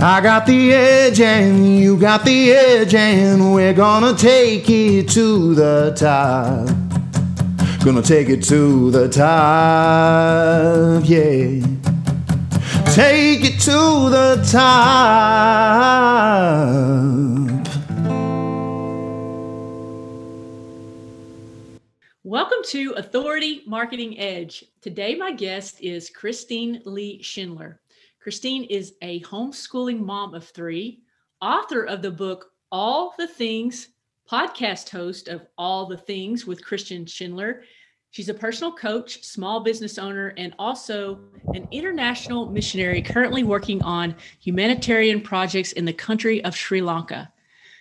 I got the edge and you got the edge, and we're gonna take it to the top. Gonna take it to the top, yeah. Take it to the top. Welcome to Authority Marketing Edge. Today, my guest is Christine Lee Schindler. Christine is a homeschooling mom of three, author of the book All the Things, podcast host of All the Things with Christine Schindler. She's a personal coach, small business owner, and also an international missionary currently working on humanitarian projects in the country of Sri Lanka.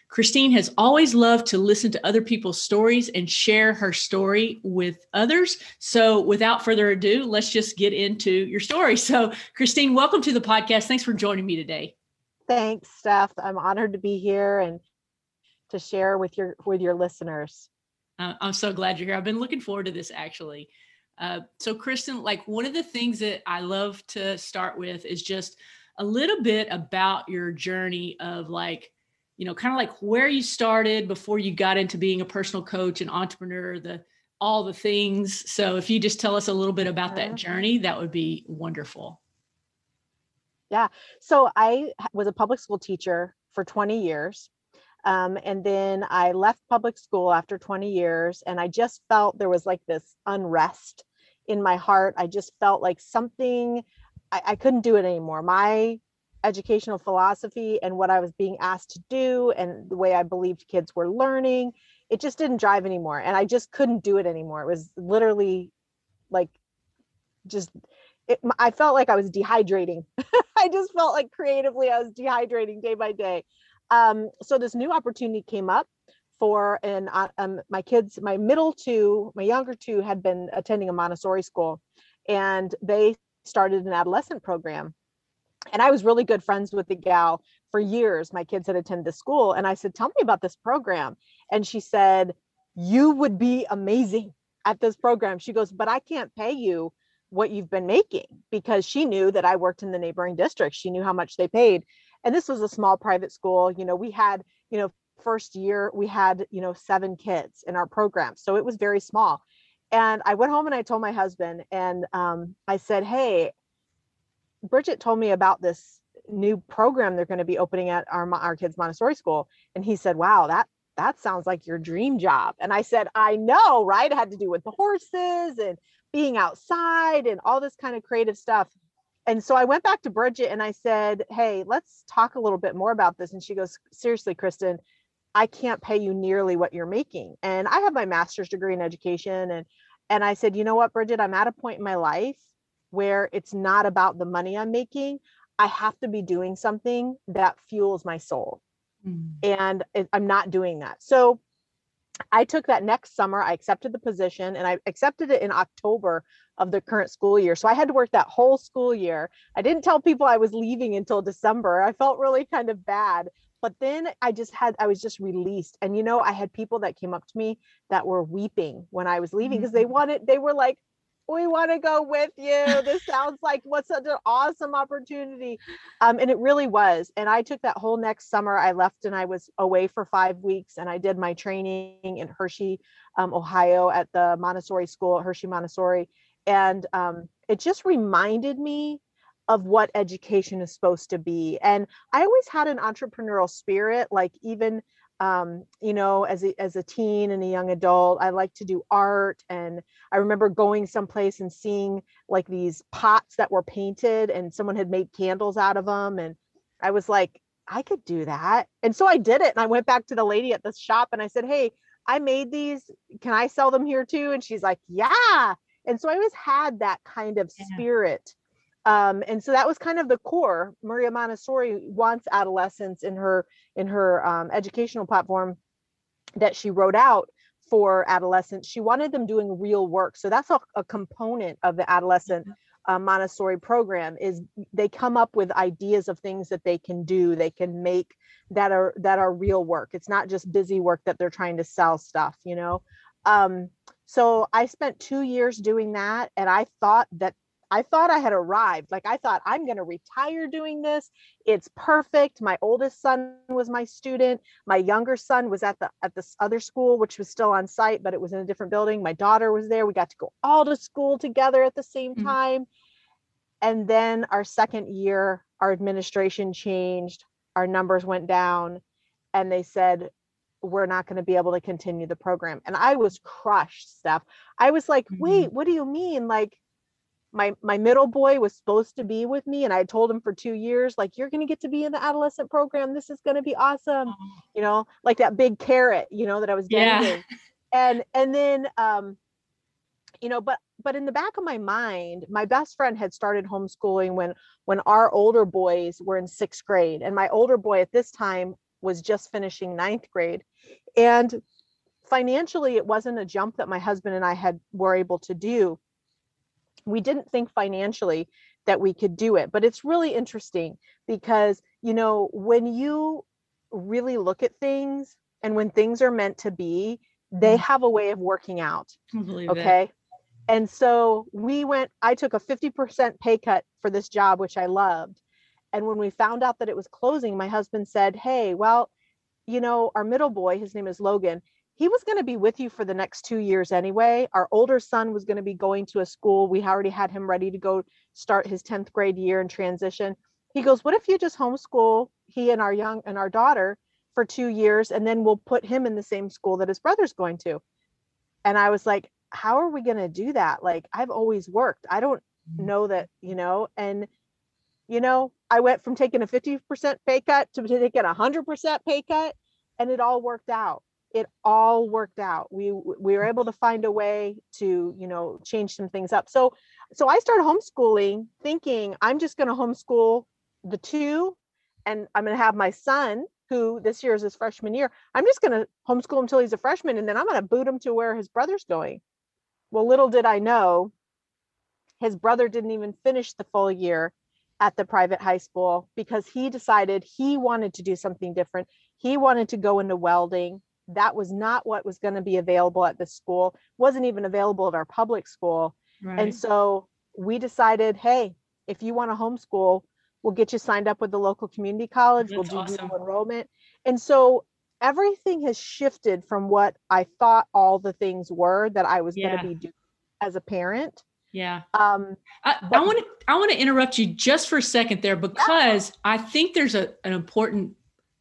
Christine has always loved to listen to other people's stories and share her story with others. So, without further ado, let's just get into your story. So, Christine, welcome to the podcast. Thanks for joining me today. Thanks, Steph. I'm honored to be here and to share with your with your listeners. Uh, I'm so glad you're here. I've been looking forward to this actually. Uh, so, Kristen, like one of the things that I love to start with is just a little bit about your journey of like you know, kind of like where you started before you got into being a personal coach and entrepreneur, the all the things. So if you just tell us a little bit about that journey, that would be wonderful. Yeah. So I was a public school teacher for 20 years. Um, and then I left public school after 20 years, and I just felt there was like this unrest in my heart. I just felt like something, I, I couldn't do it anymore. My educational philosophy and what I was being asked to do and the way I believed kids were learning, it just didn't drive anymore. And I just couldn't do it anymore. It was literally like just it, I felt like I was dehydrating. I just felt like creatively I was dehydrating day by day. Um, so this new opportunity came up for and uh, um, my kids, my middle two, my younger two had been attending a Montessori school, and they started an adolescent program and I was really good friends with the gal for years. My kids had attended the school, and I said, "Tell me about this program." And she said, "You would be amazing at this program." She goes, "But I can't pay you what you've been making," because she knew that I worked in the neighboring district. She knew how much they paid, and this was a small private school. You know, we had, you know, first year we had, you know, seven kids in our program, so it was very small. And I went home and I told my husband, and um, I said, "Hey." Bridget told me about this new program they're going to be opening at our our kids Montessori school and he said wow that that sounds like your dream job. And I said I know right? It had to do with the horses and being outside and all this kind of creative stuff. And so I went back to Bridget and I said hey let's talk a little bit more about this. And she goes seriously Kristen I can't pay you nearly what you're making. And I have my master's degree in education and and I said you know what Bridget? I'm at a point in my life where it's not about the money I'm making. I have to be doing something that fuels my soul. Mm. And it, I'm not doing that. So I took that next summer. I accepted the position and I accepted it in October of the current school year. So I had to work that whole school year. I didn't tell people I was leaving until December. I felt really kind of bad. But then I just had, I was just released. And, you know, I had people that came up to me that were weeping when I was leaving because mm-hmm. they wanted, they were like, we want to go with you. This sounds like what's such an awesome opportunity. Um, and it really was. And I took that whole next summer. I left and I was away for five weeks and I did my training in Hershey, um, Ohio at the Montessori school, Hershey Montessori. And um, it just reminded me of what education is supposed to be. And I always had an entrepreneurial spirit, like even um, you know, as a, as a teen and a young adult, I like to do art. And I remember going someplace and seeing like these pots that were painted and someone had made candles out of them. And I was like, I could do that. And so I did it. And I went back to the lady at the shop and I said, Hey, I made these. Can I sell them here too? And she's like, Yeah. And so I always had that kind of yeah. spirit um, and so that was kind of the core. Maria montessori wants adolescents in her in her um, educational platform that she wrote out for adolescents. She wanted them doing real work. So that's a, a component of the adolescent mm-hmm. uh, montessori program is they come up with ideas of things that they can do they can make that are that are real work. It's not just busy work that they're trying to sell stuff you know? Um, so i spent two years doing that and i thought that I thought I had arrived. Like I thought I'm going to retire doing this. It's perfect. My oldest son was my student. My younger son was at the at this other school which was still on site but it was in a different building. My daughter was there. We got to go all to school together at the same Mhm. time. And then our second year our administration changed. Our numbers went down and they said we're not going to be able to continue the program. And I was crushed, Steph. I was like, Mhm. wait, what do you mean? Like my my middle boy was supposed to be with me and I told him for 2 years like you're going to get to be in the adolescent program. This is going to be awesome. You know, like that big carrot, you know, that I was Yeah. And and then um you know, but but in the back of my mind, my best friend had started homeschooling when when our older boys were in 6th grade and my older boy at this time was just finishing ninth grade. And financially it wasn't a jump that my husband and I had were able to do we didn't think financially that we could do it but it's really interesting because you know when you really look at things and when things are meant to be they Mhm. have a way of working out I believe that. okay and so we went i took a 50% pay cut for this job which i loved and when we found out that it was closing my husband said hey well you know our middle boy his name is logan he was going to be with you for the next two years anyway. Our older son was going to be going to a school. We already had him ready to go start his 10th grade year and transition. He goes what if you just homeschool he and our young and our daughter for two years and then we'll put him in the same school that his brother's going to? And i was like how are we going to do that? Like i've always worked. I don't Mhm. know that you know? And you know i went from taking a 50% pay cut to taking a 100% pay cut and it all worked out it all worked out. We we were mm. able to find a way to you know change some things up. So so i started homeschooling thinking i'm just going to homeschool the two and i'm going to have my son who this year is his freshman year. I'm just going to homeschool him until he's a freshman and then i'm going to boot him to where his brother's going. Well little did i know his brother didn't even finish the full year at the private high school because he decided he wanted to do something different. He wanted to go into welding that was not what was going to be available at the school wasn't even available at our public school Right. and so we decided hey if you want to homeschool we'll get you signed up with the local community college we'll do awesome. enrollment and so everything has shifted from what i thought all the things were that i was Yeah. going to be doing as a parent yeah. um I, I want to I want to interrupt you just for a second there because I think there's a, an important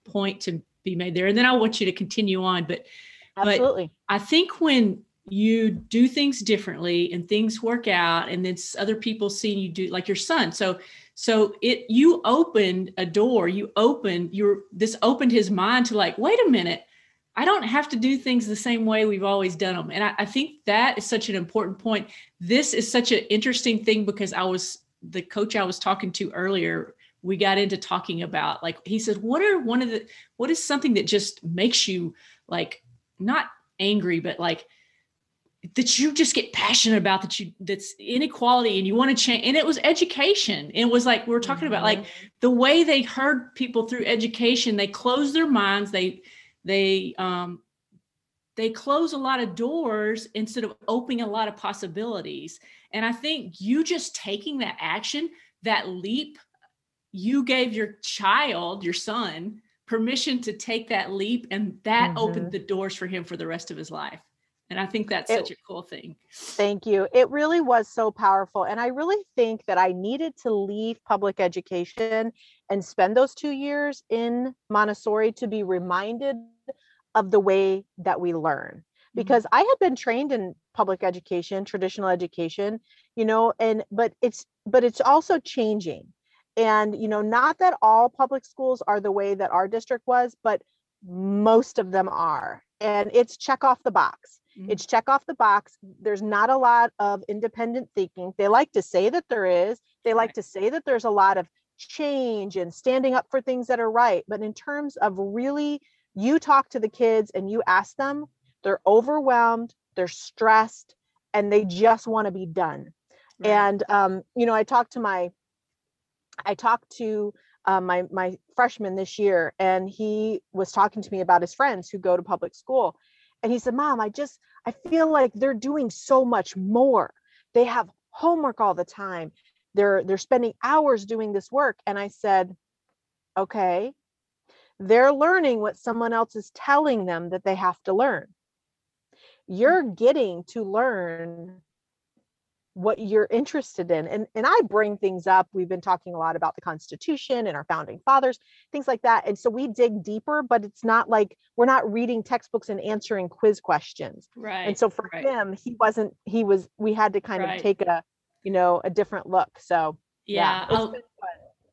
point to be made there, and then I want you to continue on. But But- absolutely I think when you do things differently and things work out, and then other people seeing you do like your son, so so it you opened a door, you opened your this opened his mind to like, wait a minute, I don't have to do things the same way we've always done them, and I, I think that is such an important point. This is such an interesting thing because I was the coach I was talking to earlier. We got into talking about like he said what are one of the what is something that just makes you like not angry, but like that you just get passionate about that you that's inequality and you want to change. And it was education. It was like we were talking about like the way they heard people through education, they closed their minds, they they um they close a lot of doors instead of opening a lot of possibilities. And I think you just taking that action, that leap, you gave your child, your son, permission to take that leap, and that Mhm. opened the doors for him for the rest of his life. And I think that's It- such a cool thing. Thank you. It really was so powerful. And I really think that I needed to leave public education and spend those two years in Montessori to be reminded of the way that we learn. Because I had been trained in public education, traditional education, you know, and but it's but it's also changing. And you know, not that all public schools are the way that our district was, but most of them are. And it's check off the box Mhm. it's check off the box there's not a lot of independent thinking they like to say that there is they like Right. to say that there's a lot of change and standing up for things that are right but in terms of really you talk to the kids and you ask them they're overwhelmed they're stressed and they just want to be done Right. and um, you know i talked to my i talked to uh, my my freshman this year and he was talking to me about his friends who go to public school and he said mom i just i feel like they're doing so much more they have homework all the time. They're they're spending hours doing this work. And I said, okay, they're learning what someone else is telling them that they have to learn. You're getting to learn what you're interested in. And, and I bring things up. We've been talking a lot about the Constitution and our founding fathers, things like that. And so we dig deeper, but it's not like we're not reading textbooks and answering quiz questions. Right. And so for right. him, he wasn't, he was, we had to kind Right. of take a, you know, a different look. So Yeah. it's I'll- been fun.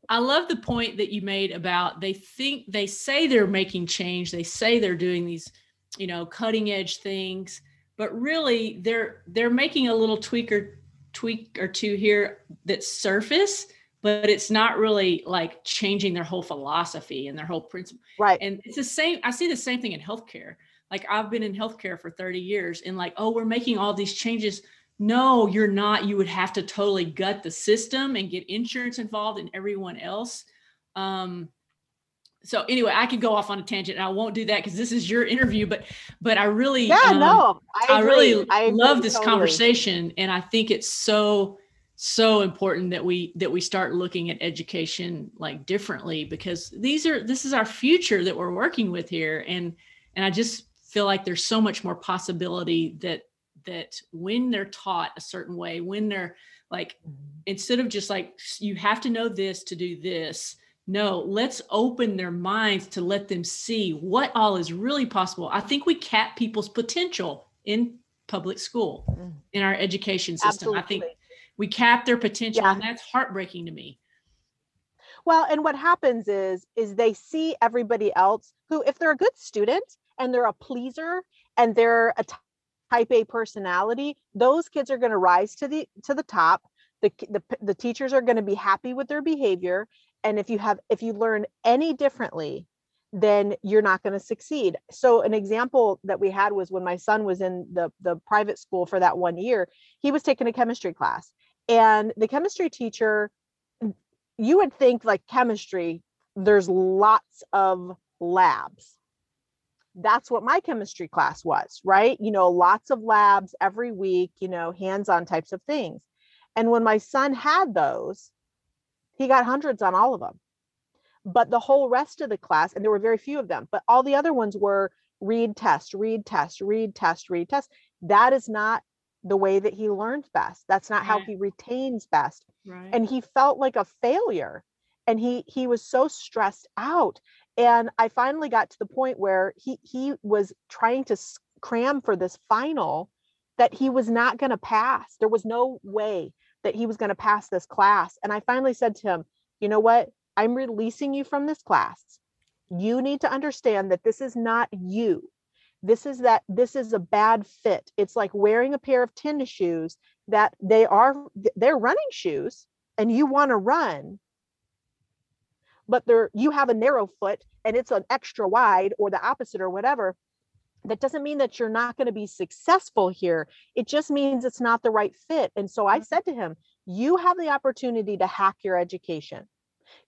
I love the point that you made about they think they say they're making change. They say they're doing these, you know, cutting edge things, but really they're they're making a little tweak or tweak or two here that surface, but it's not really like changing their whole philosophy and their whole principle. right. And it's the same. I see the same thing in healthcare. Like I've been in healthcare for 30 years and like, oh, we're making all these changes. No, you're not. You would have to totally gut the system and get insurance involved and everyone else. Um, so anyway, I could go off on a tangent and I won't do that because this is your interview, but but I really yeah, um, no, I, I really I love this totally. conversation and I think it's so so important that we that we start looking at education like differently because these are this is our future that we're working with here and and I just feel like there's so much more possibility that that when they're taught a certain way when they're like instead of just like you have to know this to do this no let's open their minds to let them see what all is really possible i think we cap people's potential in public school Mm. in our education system i think we cap their potential Yeah. and that's heartbreaking to me Well, and what happens is is they see everybody else who if they're a good student and they're a pleaser and they're a t- type A personality, those kids are going to rise to the to the top. The, the the teachers are going to be happy with their behavior and if you have if you learn any differently then you're not going to succeed. So an example that we had was when my son was in the the private school for that one year, he was taking a chemistry class and the chemistry teacher you would think like chemistry, there's lots of labs. That's what my chemistry class was, right? You know, lots of labs every week, you know, hands on types of things. And when my son had those, he got hundreds on all of them. But the whole rest of the class, and there were very few of them, but all the other ones were read test, read test, read test, read test. That is not the way that he learns best. That's not how he retains best right and he felt like a failure and he he was so stressed out and i finally got to the point where he he was trying to cram for this final that he was not going to pass there was no way that he was going to pass this class and i finally said to him you know what? I'm releasing you from this class. You need to understand that this is not you. This is that this is a bad fit. It's like wearing a pair of tennis shoes that they are they're running shoes and you want to run but they're you have a narrow foot and it's an extra wide or the opposite or whatever that doesn't mean that you're not going to be successful here. It just means it's not the right fit. And so i Mhm. said to him you have the opportunity to hack your education.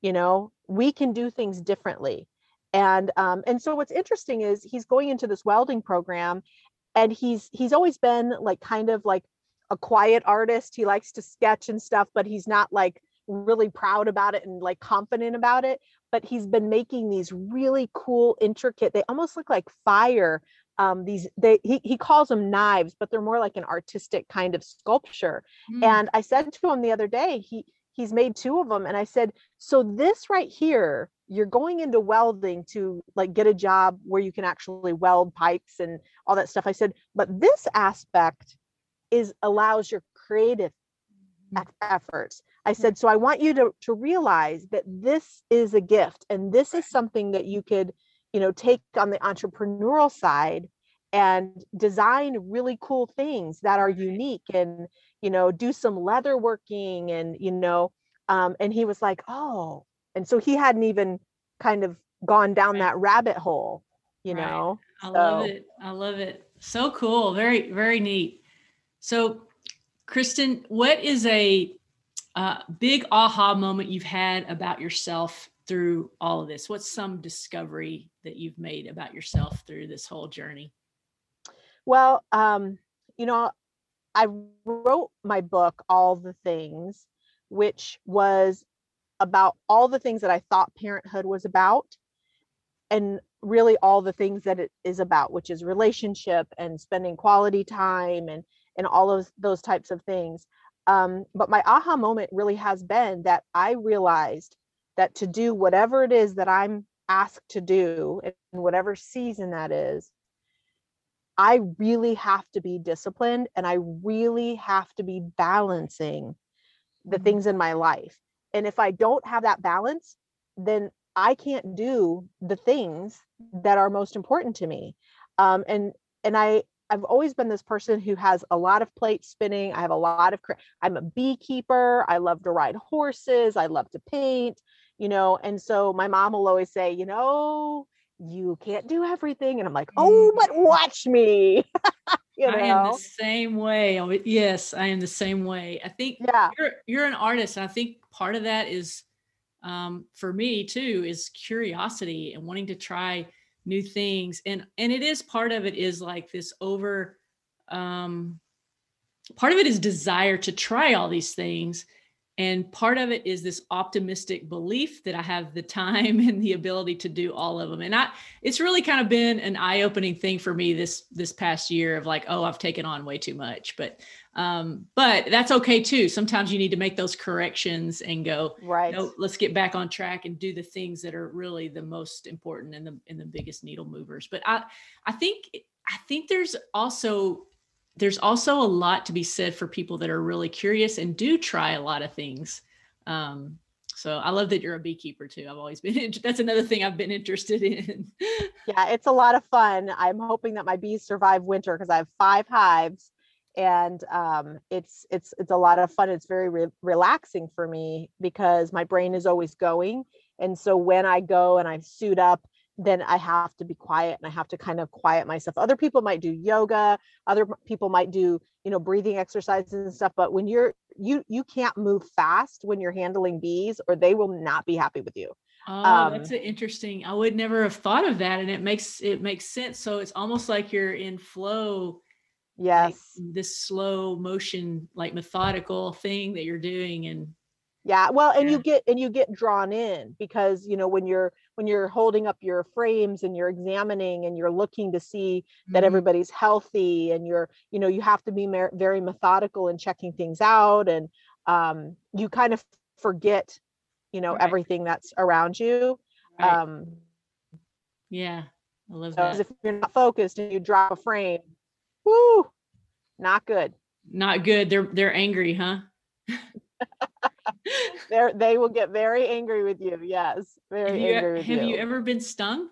You know we can do things differently. And um, and so what's interesting is he's going into this welding program and he's he's always been like kind of like a quiet artist. He likes to sketch and stuff but he's not like really proud about it and like confident about it. But he's been making these really cool intricate they almost look like fire um these they he, he calls them knives but they're more like an artistic kind of sculpture Mm, and I said to him the other day, he he's made two of them. And I said, so this right here, you're going into welding to like get a job where you can actually weld pipes and all that stuff. I said, but this aspect is allows your creative Mhm. efforts. I said, so I want you to to realize that this is a gift and this is something that you could, you know, take on the entrepreneurial side and design really cool things that are unique and you know do some leather working and you know um and he was like oh and so he hadn't even kind of gone down that rabbit hole you Right. know I love it. I love it. So cool. Very, very neat. So, Kristen, what is a uh, big aha moment you've had about yourself through all of this? What's some discovery that you've made about yourself through this whole journey? well um you know I wrote my book, All the Things, which was about all the things that I thought parenthood was about and really all the things that it is about, which is relationship and spending quality time and and all of those types of things. Um, but my aha moment really has been that I realized that to do whatever it is that I'm asked to do in whatever season that is, I really have to be disciplined and I really have to be balancing the Mhm. things in my life. And if I don't have that balance, then I can't do the things that are most important to me. Um, and and I I've always been this person who has a lot of plates spinning. I have a lot of I'm a beekeeper. I love to ride horses. I love to paint, you know. And so my mom will always say, you know, you can't do everything. And I'm like, oh, Mm. but watch me. you I am know. the same way. Yes, I am the same way. I think Yeah. you're you're an artist, and I think part of that is um, for me too is curiosity and wanting to try new things, and and it is part of it is like this over. Um, part of it is desire to try all these things, and part of it is this optimistic belief that I have the time and the ability to do all of them. And I, it's really kind of been an eye-opening thing for me this this past year of like, oh, I've taken on way too much. But um, but that's okay too. Sometimes you need to make those corrections and go, Right. no, let's get back on track and do the things that are really the most important and the and the biggest needle movers. But I I think I think there's also there's also a lot to be said for people that are really curious and do try a lot of things. Um, so I love that you're a beekeeper too. I've always been that's another thing I've been interested in. Yeah, it's a lot of fun. I'm hoping that my bees survive winter because I have five hives and um, it's it's it's a lot of fun. It's very re- relaxing for me because my brain is always going. And so when I go and I suit up, then I have to be quiet and I have to kind of quiet myself. Other people might do yoga, other people might do, you know, breathing exercises and stuff, but when you're you you can't move fast when you're handling bees or they will not be happy with you. Oh, that's Um, an interesting. I would never have thought of that, and it makes it makes sense. So it's almost like you're in flow, like Yes. this slow motion, like methodical thing that you're doing, and Yeah, well, and Yeah. you get and you get drawn in because you know when you're when you're holding up your frames and you're examining and you're looking to see that Mhm. everybody's healthy and you're you know you have to be mer- very methodical in checking things out and um, you kind of forget you know Right. everything that's around you. Right. Um, yeah, I love that. if you're not focused and you drop a frame, whoo, not good. Not good. They're they're angry, huh? They they will get very angry with you. Yes, Have very you, e- angry with have you ever been stung?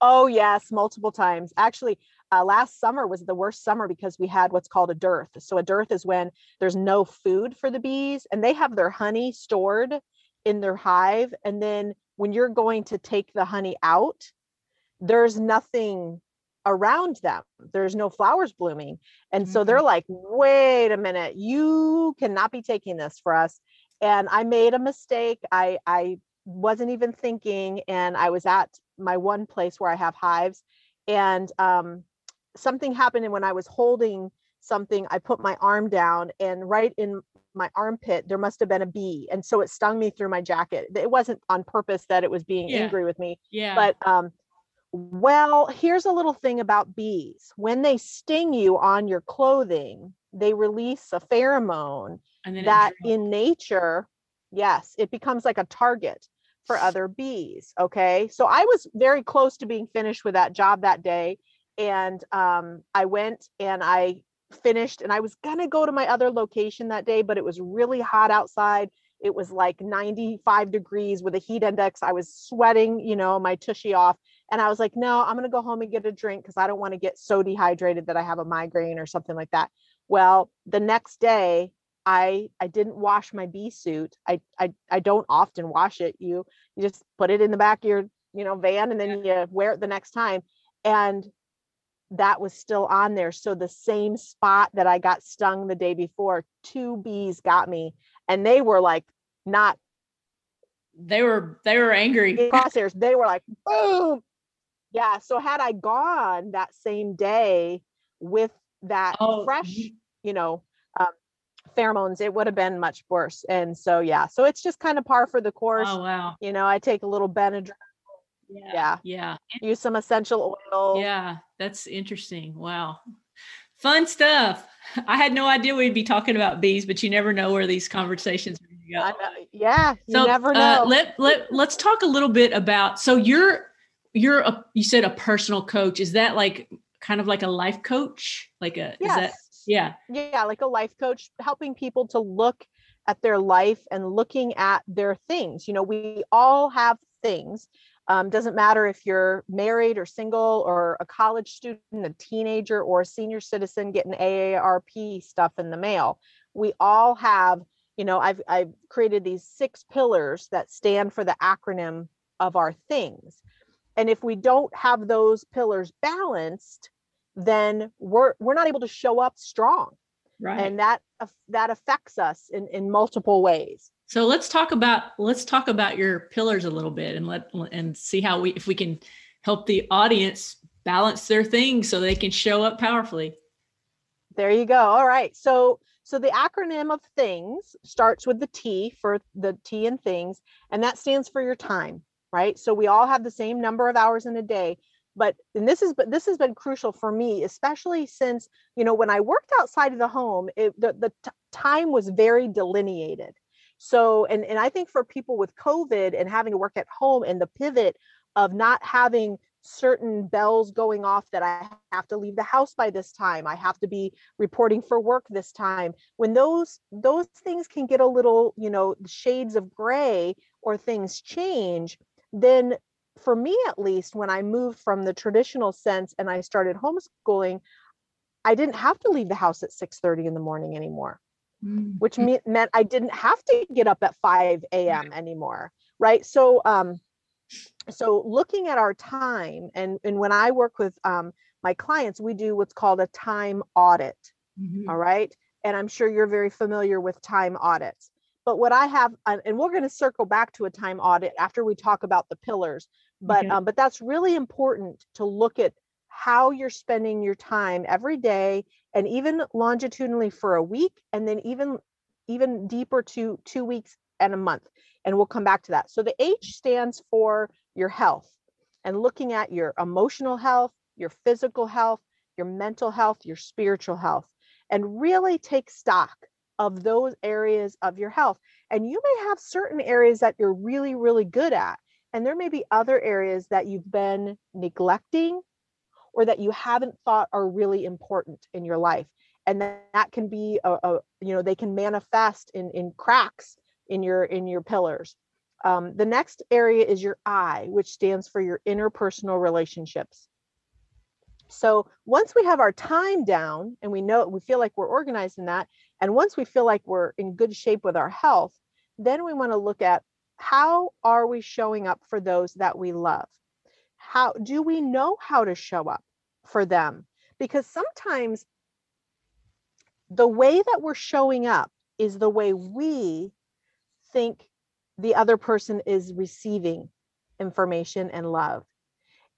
Oh yes, multiple times. Actually, uh, last summer was the worst summer because we had what's called a dearth. So a dearth is when there's no food for the bees, and they have their honey stored in their hive. And then when you're going to take the honey out, there's nothing around them. There's no flowers blooming, and so Mhm. they're like, "Wait a minute, you cannot be taking this for us." And I made a mistake. I I wasn't even thinking, and I was at my one place where I have hives, and um, something happened. And when I was holding something, I put my arm down, and right in my armpit, there must have been a bee, and so it stung me through my jacket. It wasn't on purpose that it was being Yeah. angry with me, Yeah. but um, well, here's a little thing about bees. When they sting you on your clothing, they release a pheromone that in nature, yes, it becomes like a target for other bees. Okay. So I was very close to being finished with that job that day. And um, I went and I finished, and I was going to go to my other location that day, but it was really hot outside. It was like 95 degrees with a heat index. I was sweating, you know, my tushy off. And I was like, no, I'm going to go home and get a drink because I don't want to get so dehydrated that I have a migraine or something like that. Well, the next day, I I didn't wash my bee suit. I I I don't often wash it. You you just put it in the back of your you know van and then you wear it the next time. And that was still on there. So the same spot that I got stung the day before, two bees got me, and they were like not they were they were angry. crosshairs. They were like boom. Yeah. So had I gone that same day with that Oh, fresh, you- know, um, pheromones, it would have been much worse. And so, yeah, so it's just kind of par for the course. Oh wow. You know, I take a little Benadryl, Yeah. Yeah. Yeah. use some essential oil. Yeah. That's interesting. Wow. Fun stuff. I had no idea we'd be talking about bees, but you never know where these conversations are going to go. Yeah, you so never uh, know. let let let's talk a little bit about so you're you're a you said a personal coach is that like kind of like a life coach like a is that yes. yeah yeah, like a life coach, helping people to look at their life and looking at their things. You know, we all have things. Um, doesn't matter if you're married or single or a college student, a teenager, or a senior citizen getting AARP stuff in the mail. We all have, you know, I've I've created these six pillars that stand for the acronym of our things. And if we don't have those pillars balanced, then we're we're not able to show up strong. Right. And that that affects us in in multiple ways. So let's talk about let's talk about your pillars a little bit and let and see how we if we can help the audience balance their things so they can show up powerfully. There you go. All right. So so the acronym of things starts with the t for the t in things and that stands for your time right? So we all have the same number of hours in a day but and this is but this has been crucial for me especially since you know when i worked outside of the home it, the, the t- time was very delineated. So and and i think for people with covid and having to work at home and the pivot of not having certain bells going off that i have to leave the house by this time i have to be reporting for work this time when those those things can get a little you know shades of gray or things change then for me at least when i moved from the traditional sense and i started homeschooling i didn't have to leave the house at 6:30 in the morning anymore which Mm. me- meant i didn't have to get up at 5 a.m anymore right so um so looking at our time and and when i work with um my clients we do what's called a time audit Mhm. all right and i'm sure you're very familiar with time audits but what i have uh, and we're going to circle back to a time audit after we talk about the pillars but Okay. um, but that's really important to look at how you're spending your time every day and even longitudinally for a week and then even even deeper to two weeks and a month and we'll come back to that so the h stands for your health and looking at your emotional health your physical health your mental health your spiritual health and really take stock of those areas of your health and you may have certain areas that you're really really good at and there may be other areas that you've been neglecting or that you haven't thought are really important in your life and that, that can be a, a you know they can manifest in in cracks in your in your pillars. Um, the next area is your i which stands for your interpersonal relationships. So once we have our time down and we know we feel like we're organized in that and once we feel like we're in good shape with our health then we want to look at how are we showing up for those that we love? How do we know how to show up for them? Because sometimes the way that we're showing up is the way we think the other person is receiving information and love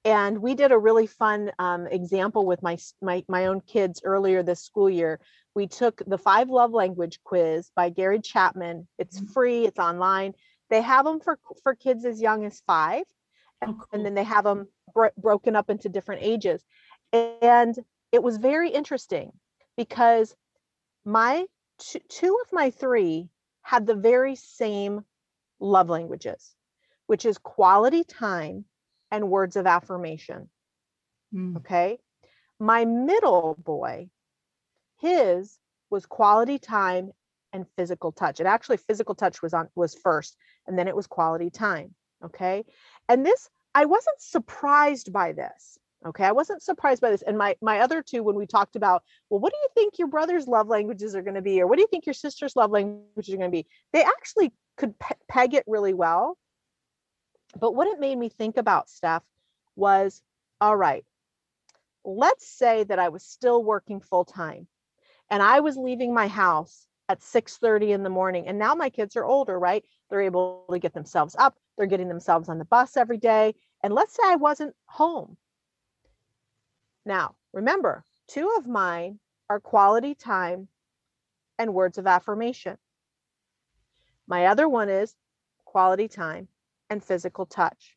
and we did a really fun um, example with my, my my own kids earlier this school year we took the five love language quiz by gary chapman it's Mhm. free it's online they have them for for kids as young as five Oh, cool. and then they have them bro- broken up into different ages and it was very interesting because my two, two of my three had the very same love languages which is quality time and words of affirmation Mm. okay? My middle boy his was quality time and physical touch and actually physical touch was on was first and then it was quality time okay? And this i wasn't surprised by this okay? I wasn't surprised by this and my my other two when we talked about well what do you think your brother's love languages are going to be or what do you think your sister's love languages are going to be? They actually could pe- peg it really well but what it made me think about Steph was all right let's say that i was still working full time and i was leaving my house at 6:30 in the morning and now my kids are older right they're able to get themselves up they're getting themselves on the bus every day and let's say i wasn't home now remember two of mine are quality time and words of affirmation. My other one is quality time and physical touch.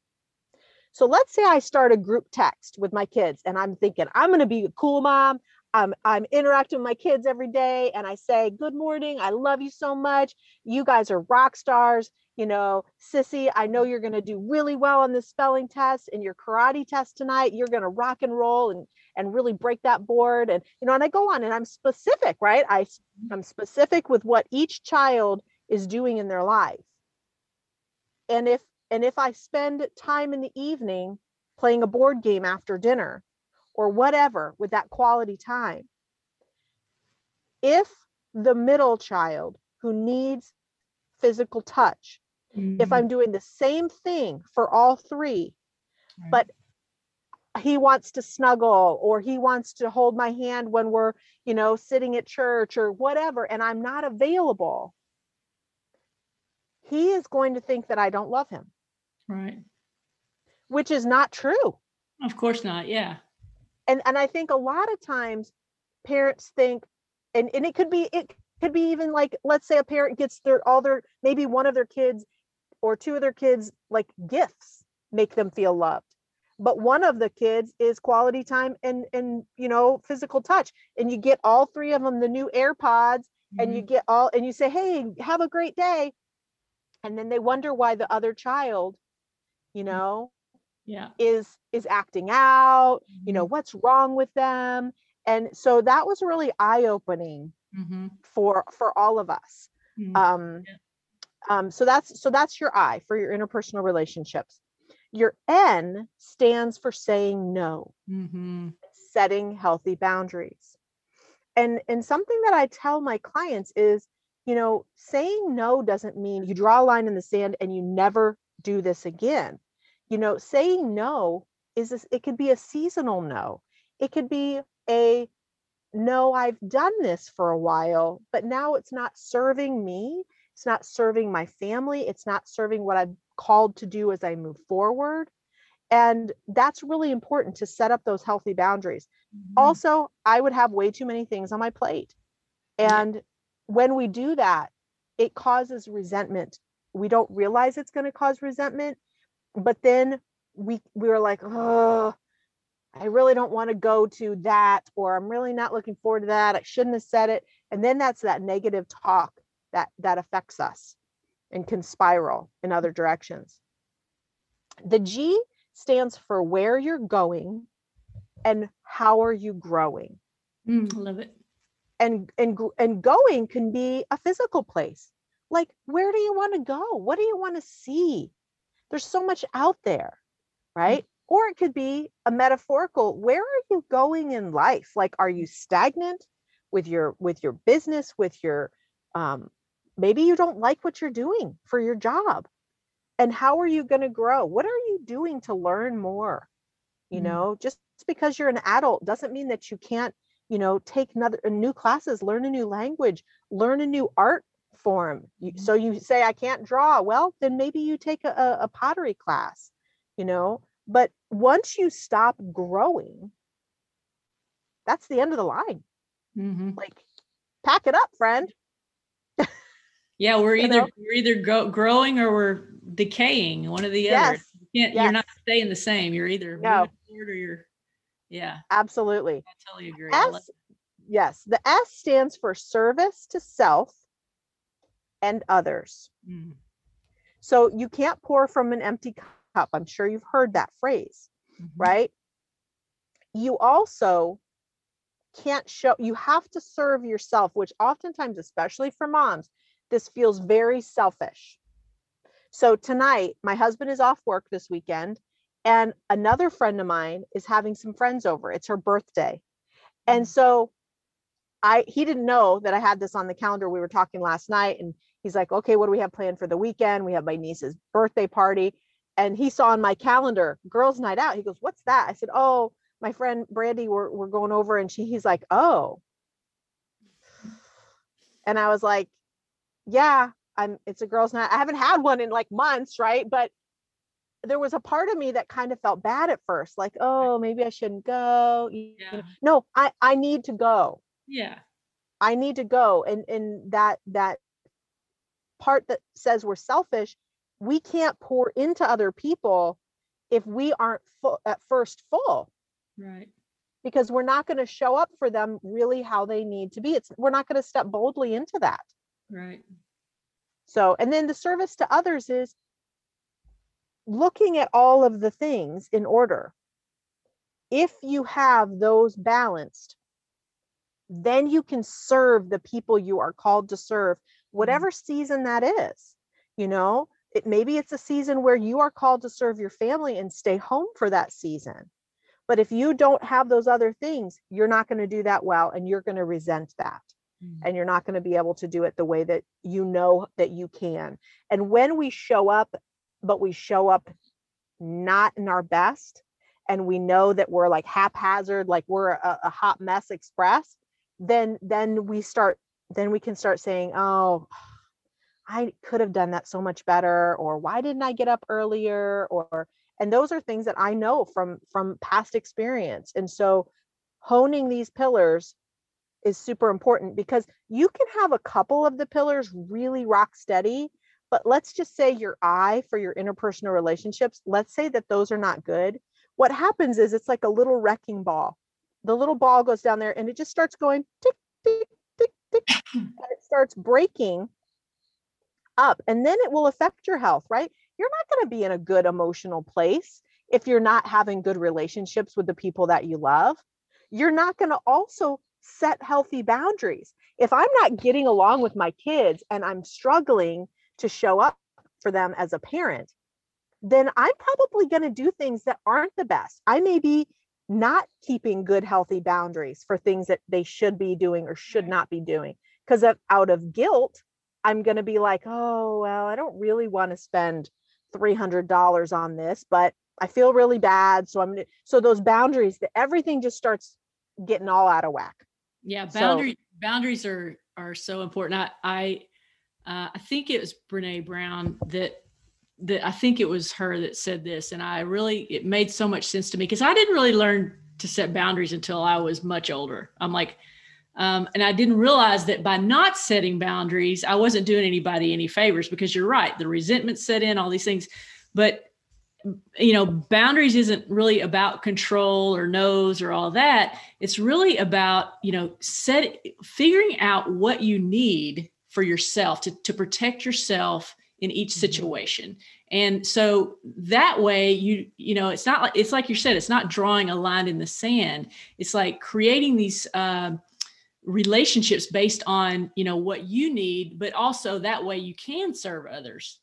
So let's say I start a group text with my kids and I'm thinking, I'm going to be a cool mom. I'm, I'm interacting with my kids every day and I say, Good morning. I love you so much. You guys are rock stars. You know, Sissy, I know you're going to do really well on this spelling test and your karate test tonight. You're going to rock and roll and, and really break that board. And, you know, and I go on and I'm specific, right? I, mm-hmm. I'm specific with what each child is doing in their life. And if and if I spend time in the evening playing a board game after dinner or whatever with that quality time, if the middle child who needs physical touch, mm-hmm. if I'm doing the same thing for all three, right. but he wants to snuggle or he wants to hold my hand when we're, you know, sitting at church or whatever, and I'm not available, he is going to think that I don't love him. Right. Which is not true. Of course not. Yeah. And and I think a lot of times parents think and, and it could be it could be even like let's say a parent gets their all their maybe one of their kids or two of their kids like gifts make them feel loved but one of the kids is quality time and and you know physical touch and you get all three of them the new airpods mm-hmm. and you mm-hmm. get all and you say hey have a great day and then they wonder why the other child you mm. know yeah is is acting out mm-hmm. you know mm-hmm. what's wrong with them and so that was really eye-opening mm-hmm. for for all of us mm-hmm. um yeah. um so that's so that's your i for your interpersonal relationships your n stands for saying no mm-hmm. setting healthy boundaries and and something that i tell my clients is you know saying no doesn't mean you draw a line in the sand and you never do this again you know saying no is this, it could be a seasonal no. It could be a no i've done this for a while but now it's not serving me it's not serving my family it's not serving what i'm called to do as i move forward. And that's really important to set up those healthy boundaries. Mm-hmm. also i would have way too many things on my plate. And yeah. when we do that it causes resentment. We don't realize it's going to cause resentment but then we we were like oh i really don't want to go to that or i'm really not looking forward to that i shouldn't have said it and then that's that negative talk that that affects us and can spiral in other directions. The g stands for where you're going and how are you growing. Mm, love it. And and and going can be a physical place. Like where do you want to go? What do you want to see there's so much out there, mm. right? Mm-hmm. Or it could be a metaphorical, where are you going in life? Like, are you stagnant with your with your business, with your um, maybe you don't like what you're doing for your job. And how are you going to grow? What are you doing to learn more? You mm-hmm. know, just because you're an adult doesn't mean that you can't, you know, take another new classes, learn a new language, learn a new art form. Mm-hmm. So you say, I can't draw. Well, then maybe you take a, a pottery class, you know. But once you stop growing, that's the end of the line. Mm-hmm. Like, pack it up, friend. yeah, we're either know? we're either go, growing or we're decaying. One or the yes. other. You yes. You're not staying the same. You're either no. or you're. Yeah. Absolutely. I totally agree. S, yes, the S stands for service to self and others. Mm. So you can't pour from an empty cup. I'm sure you've heard that phrase, mm-hmm. right? You also can't show, you have to serve yourself, which oftentimes, especially for moms, this feels very selfish. So tonight, my husband is off work this weekend, and another friend of mine is having some friends over. It's her birthday. And mm. so I he didn't know that I had this on the calendar. We were talking last night and he's like, okay, what do we have planned for the weekend? We have my niece's birthday party. And he saw on my calendar, girls' night out. He goes, what's that? I said, oh, my friend Brandy, we're, we're going over. And she, he's like, oh. And I was like, yeah, I'm, it's a girls' night. I haven't had one in like months, right? But there was a part of me that kind of felt bad at first, like, oh, maybe I shouldn't go. Yeah. No, I, I need to go. Yeah. I need to go. And and that that part that says we're selfish, we can't pour into other people if we aren't full at first full Right. because we're not going to show up for them really how they need to be. It's we're not going to step boldly into that. Right. So, and then the service to others is looking at all of the things in order. If you have those balanced, then you can serve the people you are called to serve, whatever season that is. You know, it maybe it's a season where you are called to serve your family and stay home for that season. But if you don't have those other things, you're not going to do that well and you're going to resent that Mm. and you're not going to be able to do it the way that you know that you can. And when we show up, but we show up not in our best, and we know that we're like haphazard, like we're a, a hot mess express, then then we start then we can start saying, oh, I could have done that so much better, or why didn't I get up earlier? Or and those are things that I know from from past experience. And so honing these pillars is super important because you can have a couple of the pillars really rock steady but let's just say your eye for your interpersonal relationships let's say that those are not good what happens is it's like a little wrecking ball the little ball goes down there and it just starts going tick tick and it starts breaking up and then it will affect your health right you're not going to be in a good emotional place if you're not having good relationships with the people that you love you're not going to also set healthy boundaries. If I'm not getting along with my kids and I'm struggling to show up for them as a parent, then I'm probably going to do things that aren't the best. I may be not keeping good, healthy boundaries for things that they should be doing or should not be doing. Because of out of guilt, I'm going to be like, oh, well, I don't really want to spend $300 on this, but I feel really bad. So I'm so those boundaries, that everything just starts getting all out of whack. Yeah. So- Boundaries boundaries are are so important. I I uh, I think it was Brene Brown that that I think it was her that said this, and I really it made so much sense to me because I didn't really learn to set boundaries until I was much older. I'm like, um, and I didn't realize that by not setting boundaries, I wasn't doing anybody any favors because you're right, the resentment set in, all these things, but you know boundaries isn't really about control or no's or all that it's really about you know set figuring out what you need for yourself to, to protect yourself in each Mhm. situation and so that way you you know it's not like it's like you said it's not drawing a line in the sand it's like creating these um relationships based on you know what you need but also that way you can serve others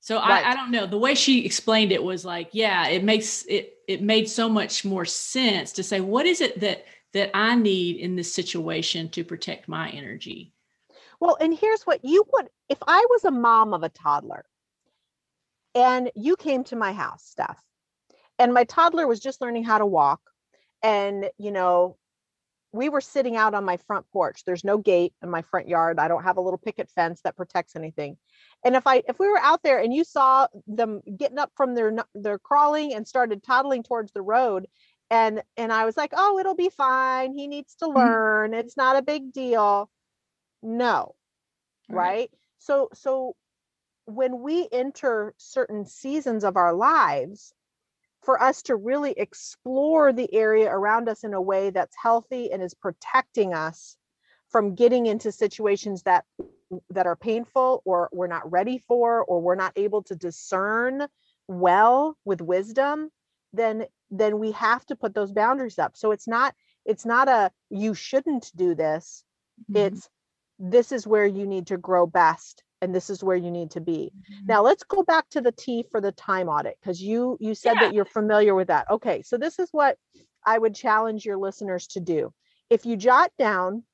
so Right. I, I don't know. The way she explained it was like, yeah, it makes it it made so much more sense to say, what is it that that I need in this situation to protect my energy? Well, and here's what you would if I was a mom of a toddler and you came to my house, Steph, and my toddler was just learning how to walk, and you know, we were sitting out on my front porch. There's no gate in my front yard. I don't have a little picket fence that protects anything. And if I if we were out there and you saw them getting up from their their crawling and started toddling towards the road, and and I was like, oh, it'll be fine. He needs to mm-hmm. learn. It's not a big deal. No, Right. right so so when we enter certain seasons of our lives for us to really explore the area around us in a way that's healthy and is protecting us from getting into situations that that are painful or we're not ready for or we're not able to discern well with wisdom then then we have to put those boundaries up so it's not it's not a you shouldn't do this Mhm. it's this is where you need to grow best and this is where you need to be. Mhm. now let's go back to the t for the time audit because you you said Yeah. that you're familiar with that. Okay so this is what i would challenge your listeners to do. If you jot down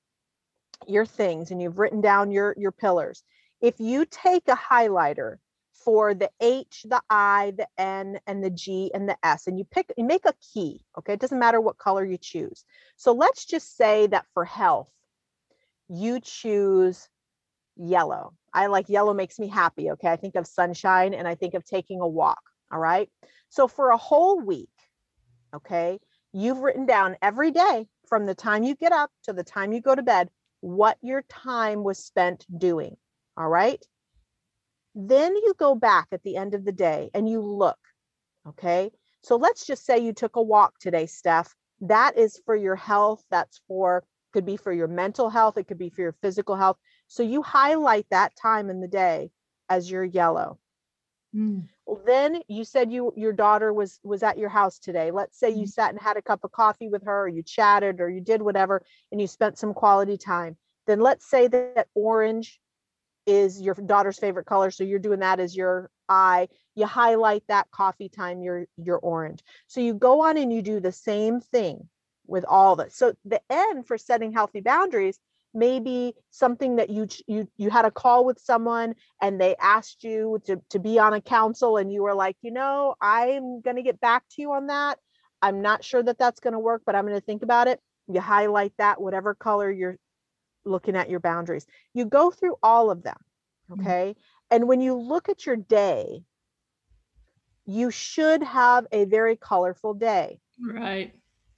your things and you've written down your your pillars if you take a highlighter for the h the i the n and the g and the s and you pick you make a key okay? It doesn't matter what color you choose. So let's just say that for health you choose yellow. I like yellow makes me happy. Okay. I think of sunshine and I think of taking a walk. All right. So for a whole week, okay, you've written down every day from the time you get up to the time you go to bed what your time was spent doing. All right. Then you go back at the end of the day and you look. Okay. So let's just say you took a walk today, Steph. That is for your health. That's for, could be for your mental health. It could be for your physical health. So you highlight that time in the day as your yellow. Mm. Well, then you said you your daughter was was at your house today. Let's say you mm. sat and had a cup of coffee with her, or you chatted, or you did whatever, and you spent some quality time. Then let's say that orange is your daughter's favorite color, so you're doing that as your eye. You highlight that coffee time, your your orange. So you go on and you do the same thing with all that. So the end for setting healthy boundaries may be something that you you you had a call with someone and they asked you to, to be on a council and you were like you know i'm going to get back to you on that i'm not sure that that's going to work but i'm going to think about it you highlight that whatever color you're looking at your boundaries you go through all of them mm-hmm. okay mm-hmm. and when you look at your day you should have a very colorful day right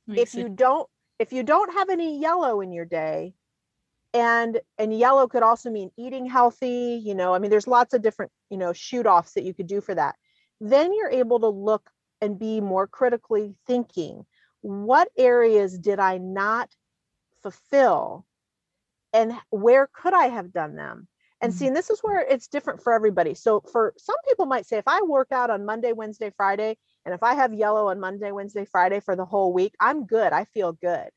Makes if you don't if you don't have any yellow in your day and and yellow could also mean eating healthy you know i mean there's lots of different you know shoot offs that you could do for that then you're able to look and be more critically thinking what areas did i not fulfill and where could i have done them? And mm-hmm. see and this is where it's different for everybody. So for some people might say if i work out on monday wednesday friday and if i have yellow on monday wednesday friday for the whole week i'm good i feel good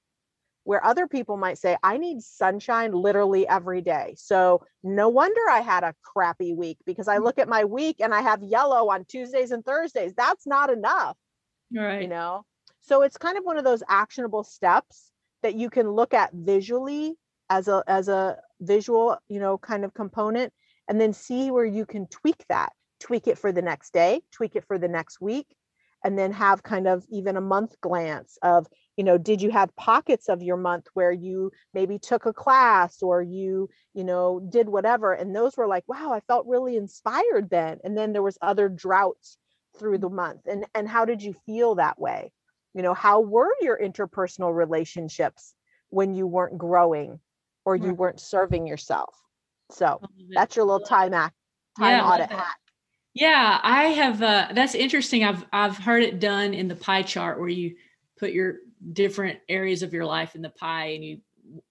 where other people might say, I need sunshine literally every day. So no wonder I had a crappy week because I mm. look at my week and I have yellow on Tuesdays and Thursdays. That's not enough. Right. You know? So it's kind of one of those actionable steps that you can look at visually as a as a visual, you know, kind of component and then see where you can tweak that. Tweak it for the next day, tweak it for the next week, and then have kind of even a month glance of you know did you have pockets of your month where you maybe took a class or you you know did whatever and those were like wow i felt really inspired then and then there was other droughts through the month and and how did you feel that way? You know how were your interpersonal relationships when you weren't growing or you weren't serving yourself? So that's your little time act time yeah, audit hat yeah i have uh that's interesting i've i've heard it done in the pie chart where you put your different areas of your life in the pie and you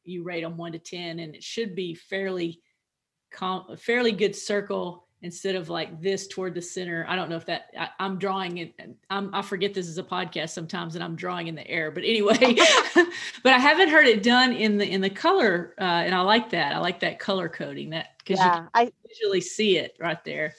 you rate them 1 to 10 and it should be fairly com- a fairly good circle instead of like this toward the center. I don't know if that I, am drawing it I'm, i forget this is a podcast sometimes and i'm drawing in the air but anyway but i haven't heard it done in the in the color uh, and i like that i like that color coding that because yeah, you I visually see it right there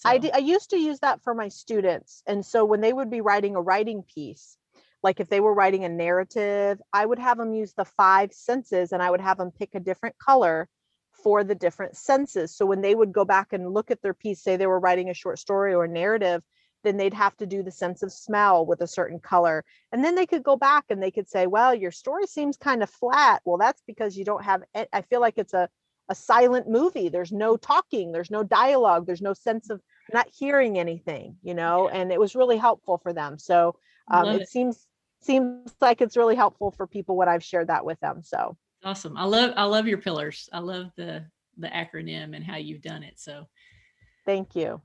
so. I, I used to use that for my students and so when they would be writing a writing piece like if they were writing a narrative i would have them use the five senses and i would have them pick a different color for the different senses so when they would go back and look at their piece say they were writing a short story or a narrative then they'd have to do the sense of smell with a certain color and then they could go back and they could say well your story seems kind of flat well that's because you don't have i feel like it's a a silent movie there's no talking there's no dialogue there's no sense of not hearing anything you know and it was really helpful for them so um, it, it seems seems like it's really helpful for people when I've shared that with them. So awesome. I love I love your pillars. I love the the acronym and how you've done it. So thank you.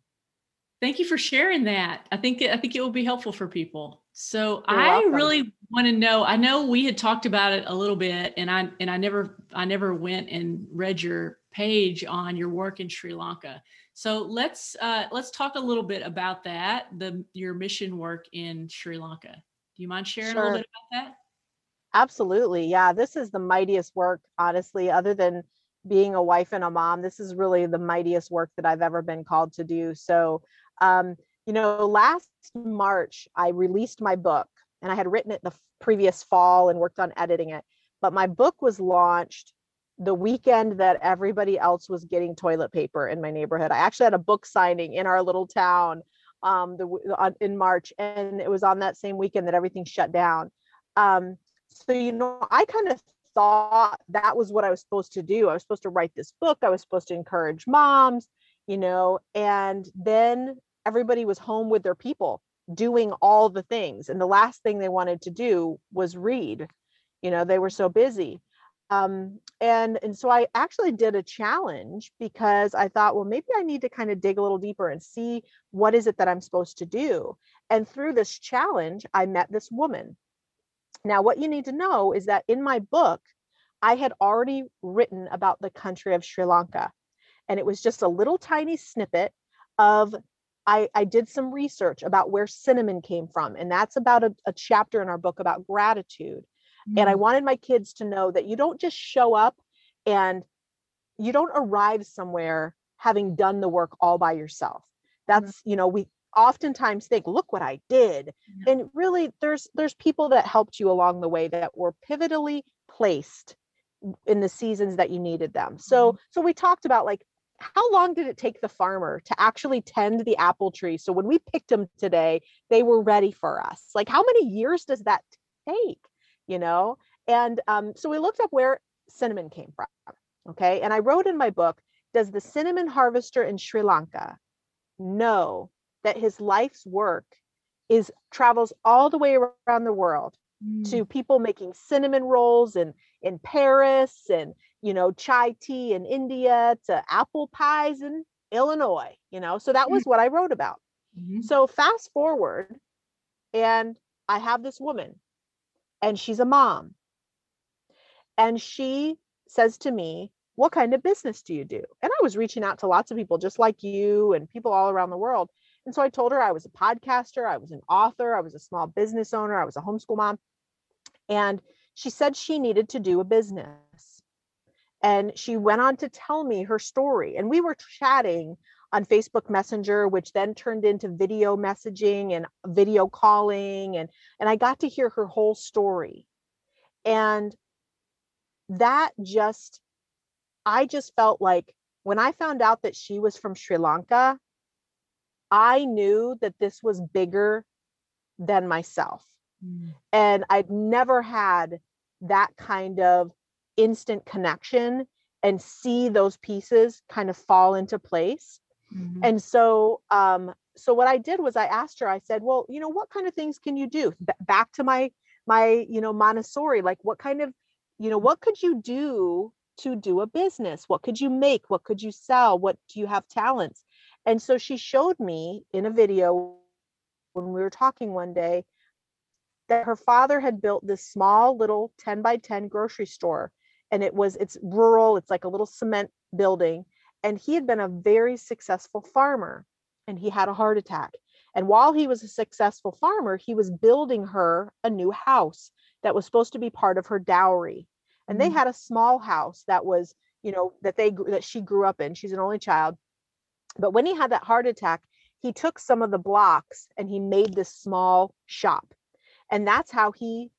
Thank you for sharing that. I think I think it will be helpful for people. So You're I welcome. really want to know. I know we had talked about it a little bit, and I and I never I never went and read your page on your work in Sri Lanka. So let's uh, let's talk a little bit about that. The your mission work in Sri Lanka. Do you mind sharing sure. a little bit about that? Absolutely. Yeah, this is the mightiest work, honestly, other than being a wife and a mom. This is really the mightiest work that I've ever been called to do. So, um, you know, last March, I released my book and I had written it the previous fall and worked on editing it. But my book was launched the weekend that everybody else was getting toilet paper in my neighborhood. I actually had a book signing in our little town um, the uh, in March, and it was on that same weekend that everything shut down. Um, so you know, I kind of thought that was what I was supposed to do. I was supposed to write this book. I was supposed to encourage moms, you know, and then everybody was home with their people doing all the things, and the last thing they wanted to do was read you know they were so busy. Um, and and so i actually did a challenge because i thought well maybe i need to kind of dig a little deeper and see what is it that i'm supposed to do. And through this challenge i met this woman. Now what you need to know is that in my book i had already written about the country of sri lanka and it was just a little tiny snippet of I, I did some research about where cinnamon came from and that's about a, a chapter in our book about gratitude mm. and i mm. wanted my kids to know that you don't just show up and you don't arrive somewhere having done the work all by yourself that's mm. you know we oftentimes think look what i did yeah. and really there's there's people that helped you along the way that were pivotally placed in the seasons that you needed them so mm. so we talked about like how long did it take the farmer to actually tend the apple tree? So when we picked them today they were ready for us. Like how many years does that take you know? And um, so we looked up where cinnamon came from okay? And i wrote in my book does the cinnamon harvester in sri lanka know that his life's work is travels all the way around the world mm. to people making cinnamon rolls in in paris and you know, chai tea in India to apple pies in Illinois, you know. So that was mm. what I wrote about. Mm-hmm. So fast forward, and I have this woman, and she's a mom. And she says to me, What kind of business do you do? And I was reaching out to lots of people just like you and people all around the world. And so I told her I was a podcaster, I was an author, I was a small business owner, I was a homeschool mom. And she said she needed to do a business and she went on to tell me her story and we were chatting on facebook messenger which then turned into video messaging and video calling and and i got to hear her whole story and that just i just felt like when i found out that she was from sri lanka i knew that this was bigger than myself mm. and i'd never had that kind of instant connection and see those pieces kind of fall into place. Mm-hmm. And so um so what I did was I asked her I said, "Well, you know, what kind of things can you do?" B- back to my my, you know, Montessori, like what kind of, you know, what could you do to do a business? What could you make? What could you sell? What do you have talents? And so she showed me in a video when we were talking one day that her father had built this small little 10 by 10 grocery store and it was it's rural it's like a little cement building and he had been a very successful farmer and he had a heart attack. And while he was a successful farmer he was building her a new house that was supposed to be part of her dowry. And mm-hmm. they had a small house that was you know that they that she grew up in. She's an only child. But when he had that heart attack he took some of the blocks and he made this small shop. And that's how he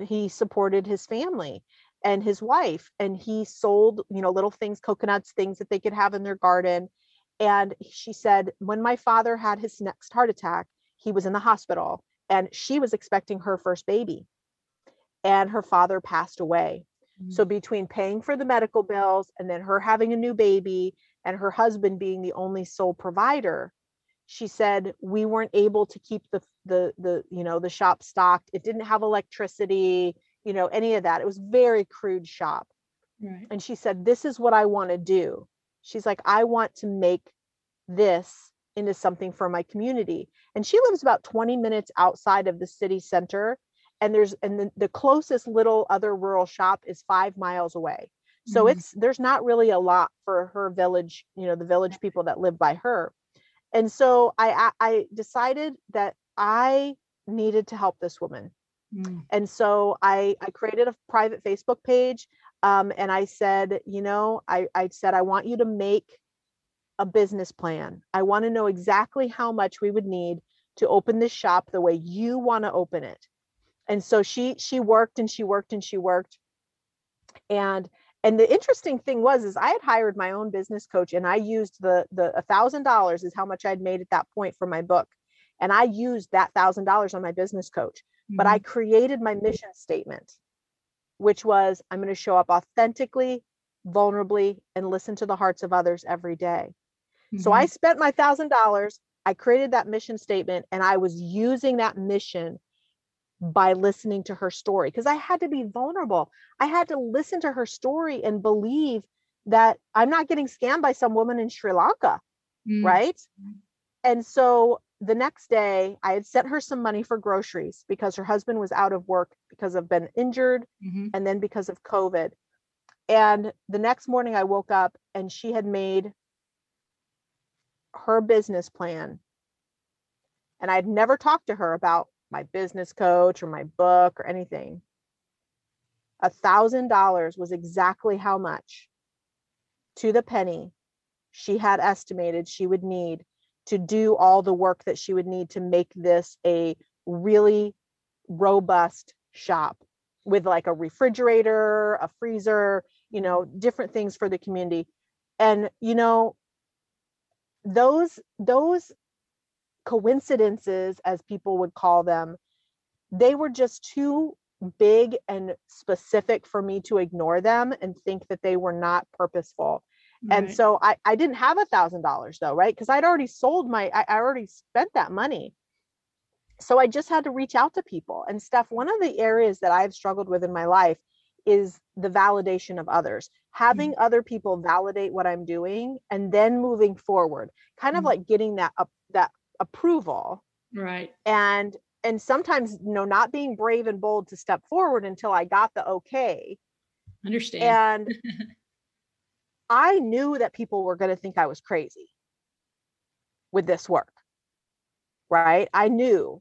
he supported his family and his wife and he sold you know little things coconuts things that they could have in their garden and she said when my father had his next heart attack he was in the hospital and she was expecting her first baby and her father passed away. Mm-hmm. so between paying for the medical bills and then her having a new baby and her husband being the only sole provider she said we weren't able to keep the the the you know the shop stocked. It didn't have electricity you know, any of that. It was very crude shop. Right. And she said, This is what I want to do. She's like, I want to make this into something for my community. And she lives about 20 minutes outside of the city center. And there's and the, the closest little other rural shop is five miles away. So mm-hmm. it's there's not really a lot for her village, you know, the village people that live by her. And so I I decided that I needed to help this woman. Mm. And so I, I created a private Facebook page um, and I said, you know, I, I said, I want you to make a business plan. I want to know exactly how much we would need to open this shop the way you want to open it. And so she she worked and she worked and she worked. And and the interesting thing was is I had hired my own business coach and I used the the a thousand dollars is how much I'd made at that point for my book. And I used that thousand dollars on my business coach mm-hmm. but I mm-hmm. created my mission statement, which was I'm going to show up authentically, vulnerably, and listen to the hearts of others every day. Mm-hmm. So I mm-hmm. spent my thousand dollars. I created that mission statement and I was using that mission by listening to her story because I had to be vulnerable. I had to listen to her story and believe that I'm not getting scammed by some woman in Sri Lanka, mm. right? And so the next day, I had sent her some money for groceries because her husband was out of work because of been injured mm-hmm. and then because of COVID. And the next morning, I woke up and she had made her business plan. And I'd never talked to her about my business coach or my book or anything. A thousand dollars was exactly how much to the penny she had estimated she would need to do all the work that she would need to make this a really robust shop with like a refrigerator, a freezer, you know, different things for the community. And you know, those those coincidences as people would call them, they were just too big and specific for me to ignore them and think that they were not purposeful. Right. And so I, I didn't have a thousand dollars though, right? Because I'd already sold my, I, I already spent that money. So I just had to reach out to people. And Steph, one of the areas that I've struggled with in my life is the validation of others having mm-hmm. other people validate what i'm doing and then moving forward kind of mm-hmm. like getting that up that approval right and and sometimes you know not being brave and bold to step forward until i got the okay understand and i knew that people were going to think i was crazy with this work right i knew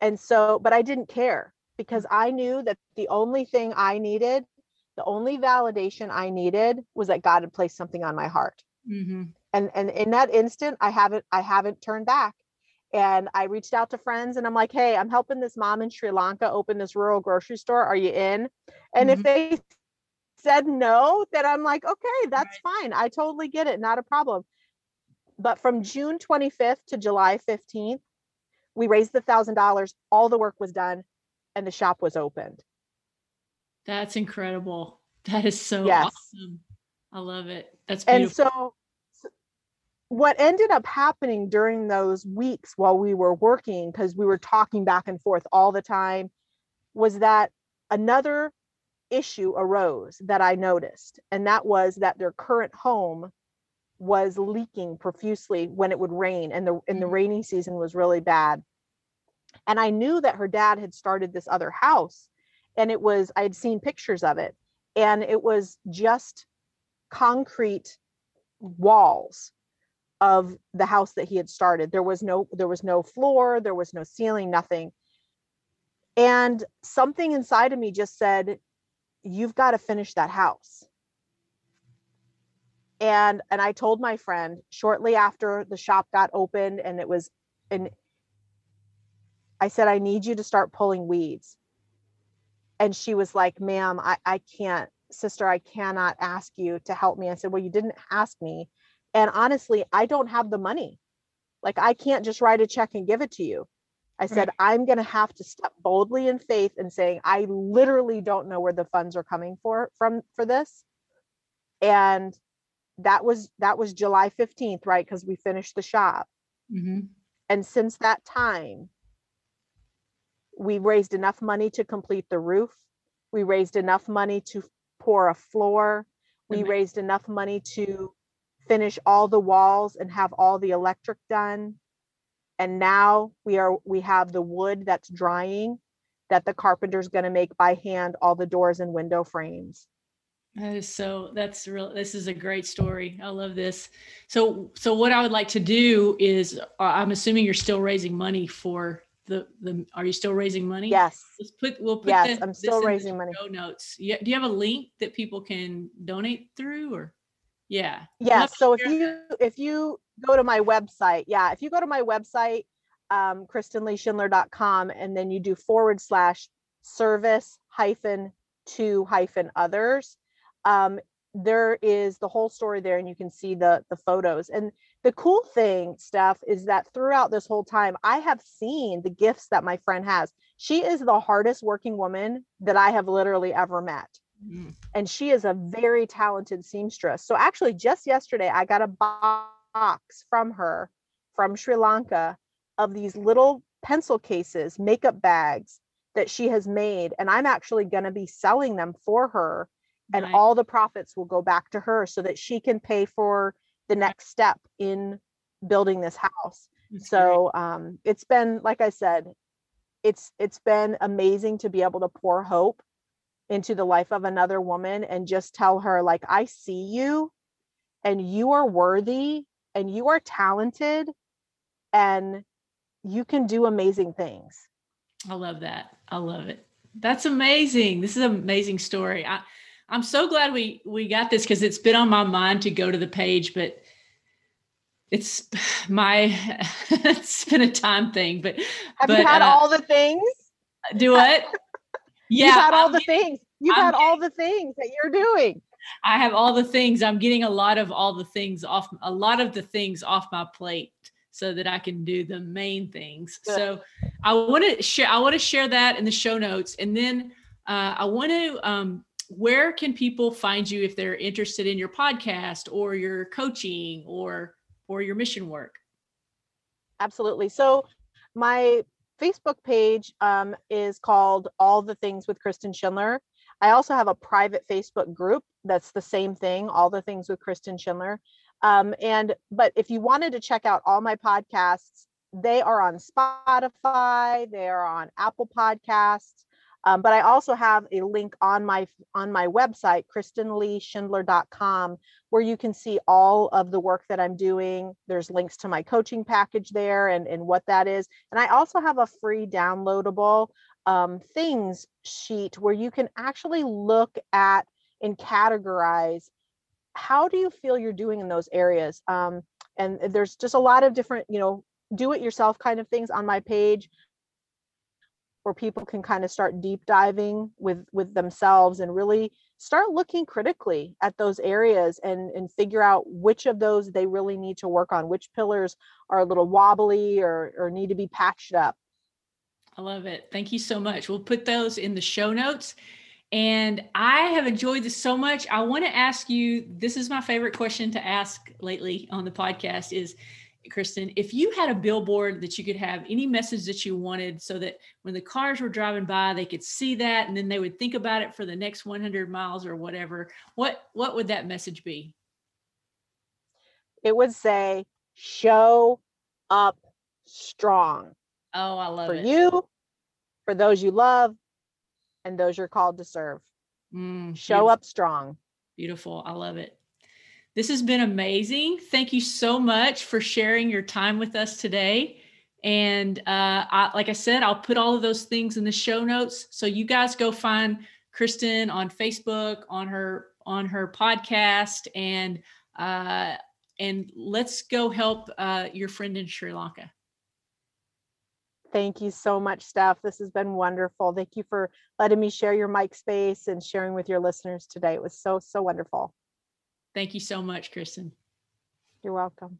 and so but i didn't care because i knew that the only thing i needed the only validation i needed was that god had placed something on my heart mm-hmm. and and in that instant i haven't i haven't turned back and I reached out to friends and I'm like, hey, I'm helping this mom in Sri Lanka open this rural grocery store. Are you in? And mm-hmm. if they said no, that I'm like, okay, that's right. fine. I totally get it. Not a problem. But from June 25th to July 15th, we raised the thousand dollars. All the work was done and the shop was opened. That's incredible. That is so yes. awesome. I love it. That's beautiful. And so what ended up happening during those weeks while we were working, because we were talking back and forth all the time, was that another issue arose that I noticed, and that was that their current home was leaking profusely when it would rain, and the in the mm. rainy season was really bad. And I knew that her dad had started this other house, and it was I had seen pictures of it, and it was just concrete walls of the house that he had started there was no there was no floor there was no ceiling nothing and something inside of me just said you've got to finish that house and and i told my friend shortly after the shop got opened and it was and i said i need you to start pulling weeds and she was like ma'am i i can't sister i cannot ask you to help me i said well you didn't ask me and honestly, I don't have the money. Like I can't just write a check and give it to you. I said, right. I'm going to have to step boldly in faith and saying, I literally don't know where the funds are coming for from for this. And that was that was July 15th, right? Because we finished the shop. Mm-hmm. And since that time, we raised enough money to complete the roof. We raised enough money to pour a floor. We mm-hmm. raised enough money to finish all the walls and have all the electric done. And now we are we have the wood that's drying that the carpenter's going to make by hand all the doors and window frames. That is so that's real this is a great story. I love this. So so what I would like to do is uh, I'm assuming you're still raising money for the the are you still raising money? Yes. Let's put we'll put yes, the, I'm still raising money. Show notes. Yeah. Do you have a link that people can donate through or yeah. Yeah. So if you if you go to my website, yeah, if you go to my website, um, KristenLeeSchindler.com, and then you do forward slash service hyphen to hyphen others, um, there is the whole story there, and you can see the the photos. And the cool thing, Steph, is that throughout this whole time, I have seen the gifts that my friend has. She is the hardest working woman that I have literally ever met. Mm. And she is a very talented seamstress. So actually, just yesterday, I got a box from her from Sri Lanka of these little pencil cases, makeup bags that she has made and i'm actually going to be selling them for her and Nice. all the profits will go back to her so that she can pay for the next step in building this house. That's so um, it's been like i said it's it's been amazing to be able to pour hope into the life of another woman and just tell her like i see you and you are worthy and you are talented and you can do amazing things I love that. I love it. That's amazing. This is an amazing story. I, I'm so glad we we got this because it's been on my mind to go to the page, but it's my it's been a time thing. But have but you had uh, all the things do what? Yeah, you've had all I'm the things you've I'm had all the things that you're doing I have all the things. I'm getting a lot of all the things off a lot of the things off my plate so that I can do the main things. Good. So I want to share I want to share that in the show notes and then uh, I want to um, where can people find you if they're interested in your podcast or your coaching or or your mission work? absolutely so my facebook page um, is called all the things with kristen schindler i also have a private facebook group that's the same thing all the things with kristen schindler um, and but if you wanted to check out all my podcasts they are on spotify they are on apple podcasts um, but i also have a link on my on my website kristenleeschindler.com where you can see all of the work that I'm doing. There's links to my coaching package there and, and what that is. And I also have a free downloadable um, things sheet where you can actually look at and categorize how do you feel you're doing in those areas. Um, and there's just a lot of different, you know, do it yourself kind of things on my page where people can kind of start deep diving with with themselves and really start looking critically at those areas and and figure out which of those they really need to work on which pillars are a little wobbly or or need to be patched up I love it. Thank you so much. We'll put those in the show notes. And I have enjoyed this so much. I want to ask you this is my favorite question to ask lately on the podcast is Kristen, if you had a billboard that you could have any message that you wanted so that when the cars were driving by they could see that and then they would think about it for the next 100 miles or whatever, what what would that message be? it would say show up strong Oh, I love it. for it. you for those you love and those you're called to serve Mm, show beautiful. up strong Beautiful. I love it. This has been amazing. Thank you so much for sharing your time with us today. And uh, I, like I said, I'll put all of those things in the show notes. So you guys go find Kristen on Facebook, on her on her podcast, and uh, and let's go help uh, your friend in Sri Lanka. Thank you so much, Steph. This has been wonderful. Thank you for letting me share your mic space and sharing with your listeners today. It was so, so wonderful. Thank you so much, Kristen. You're welcome.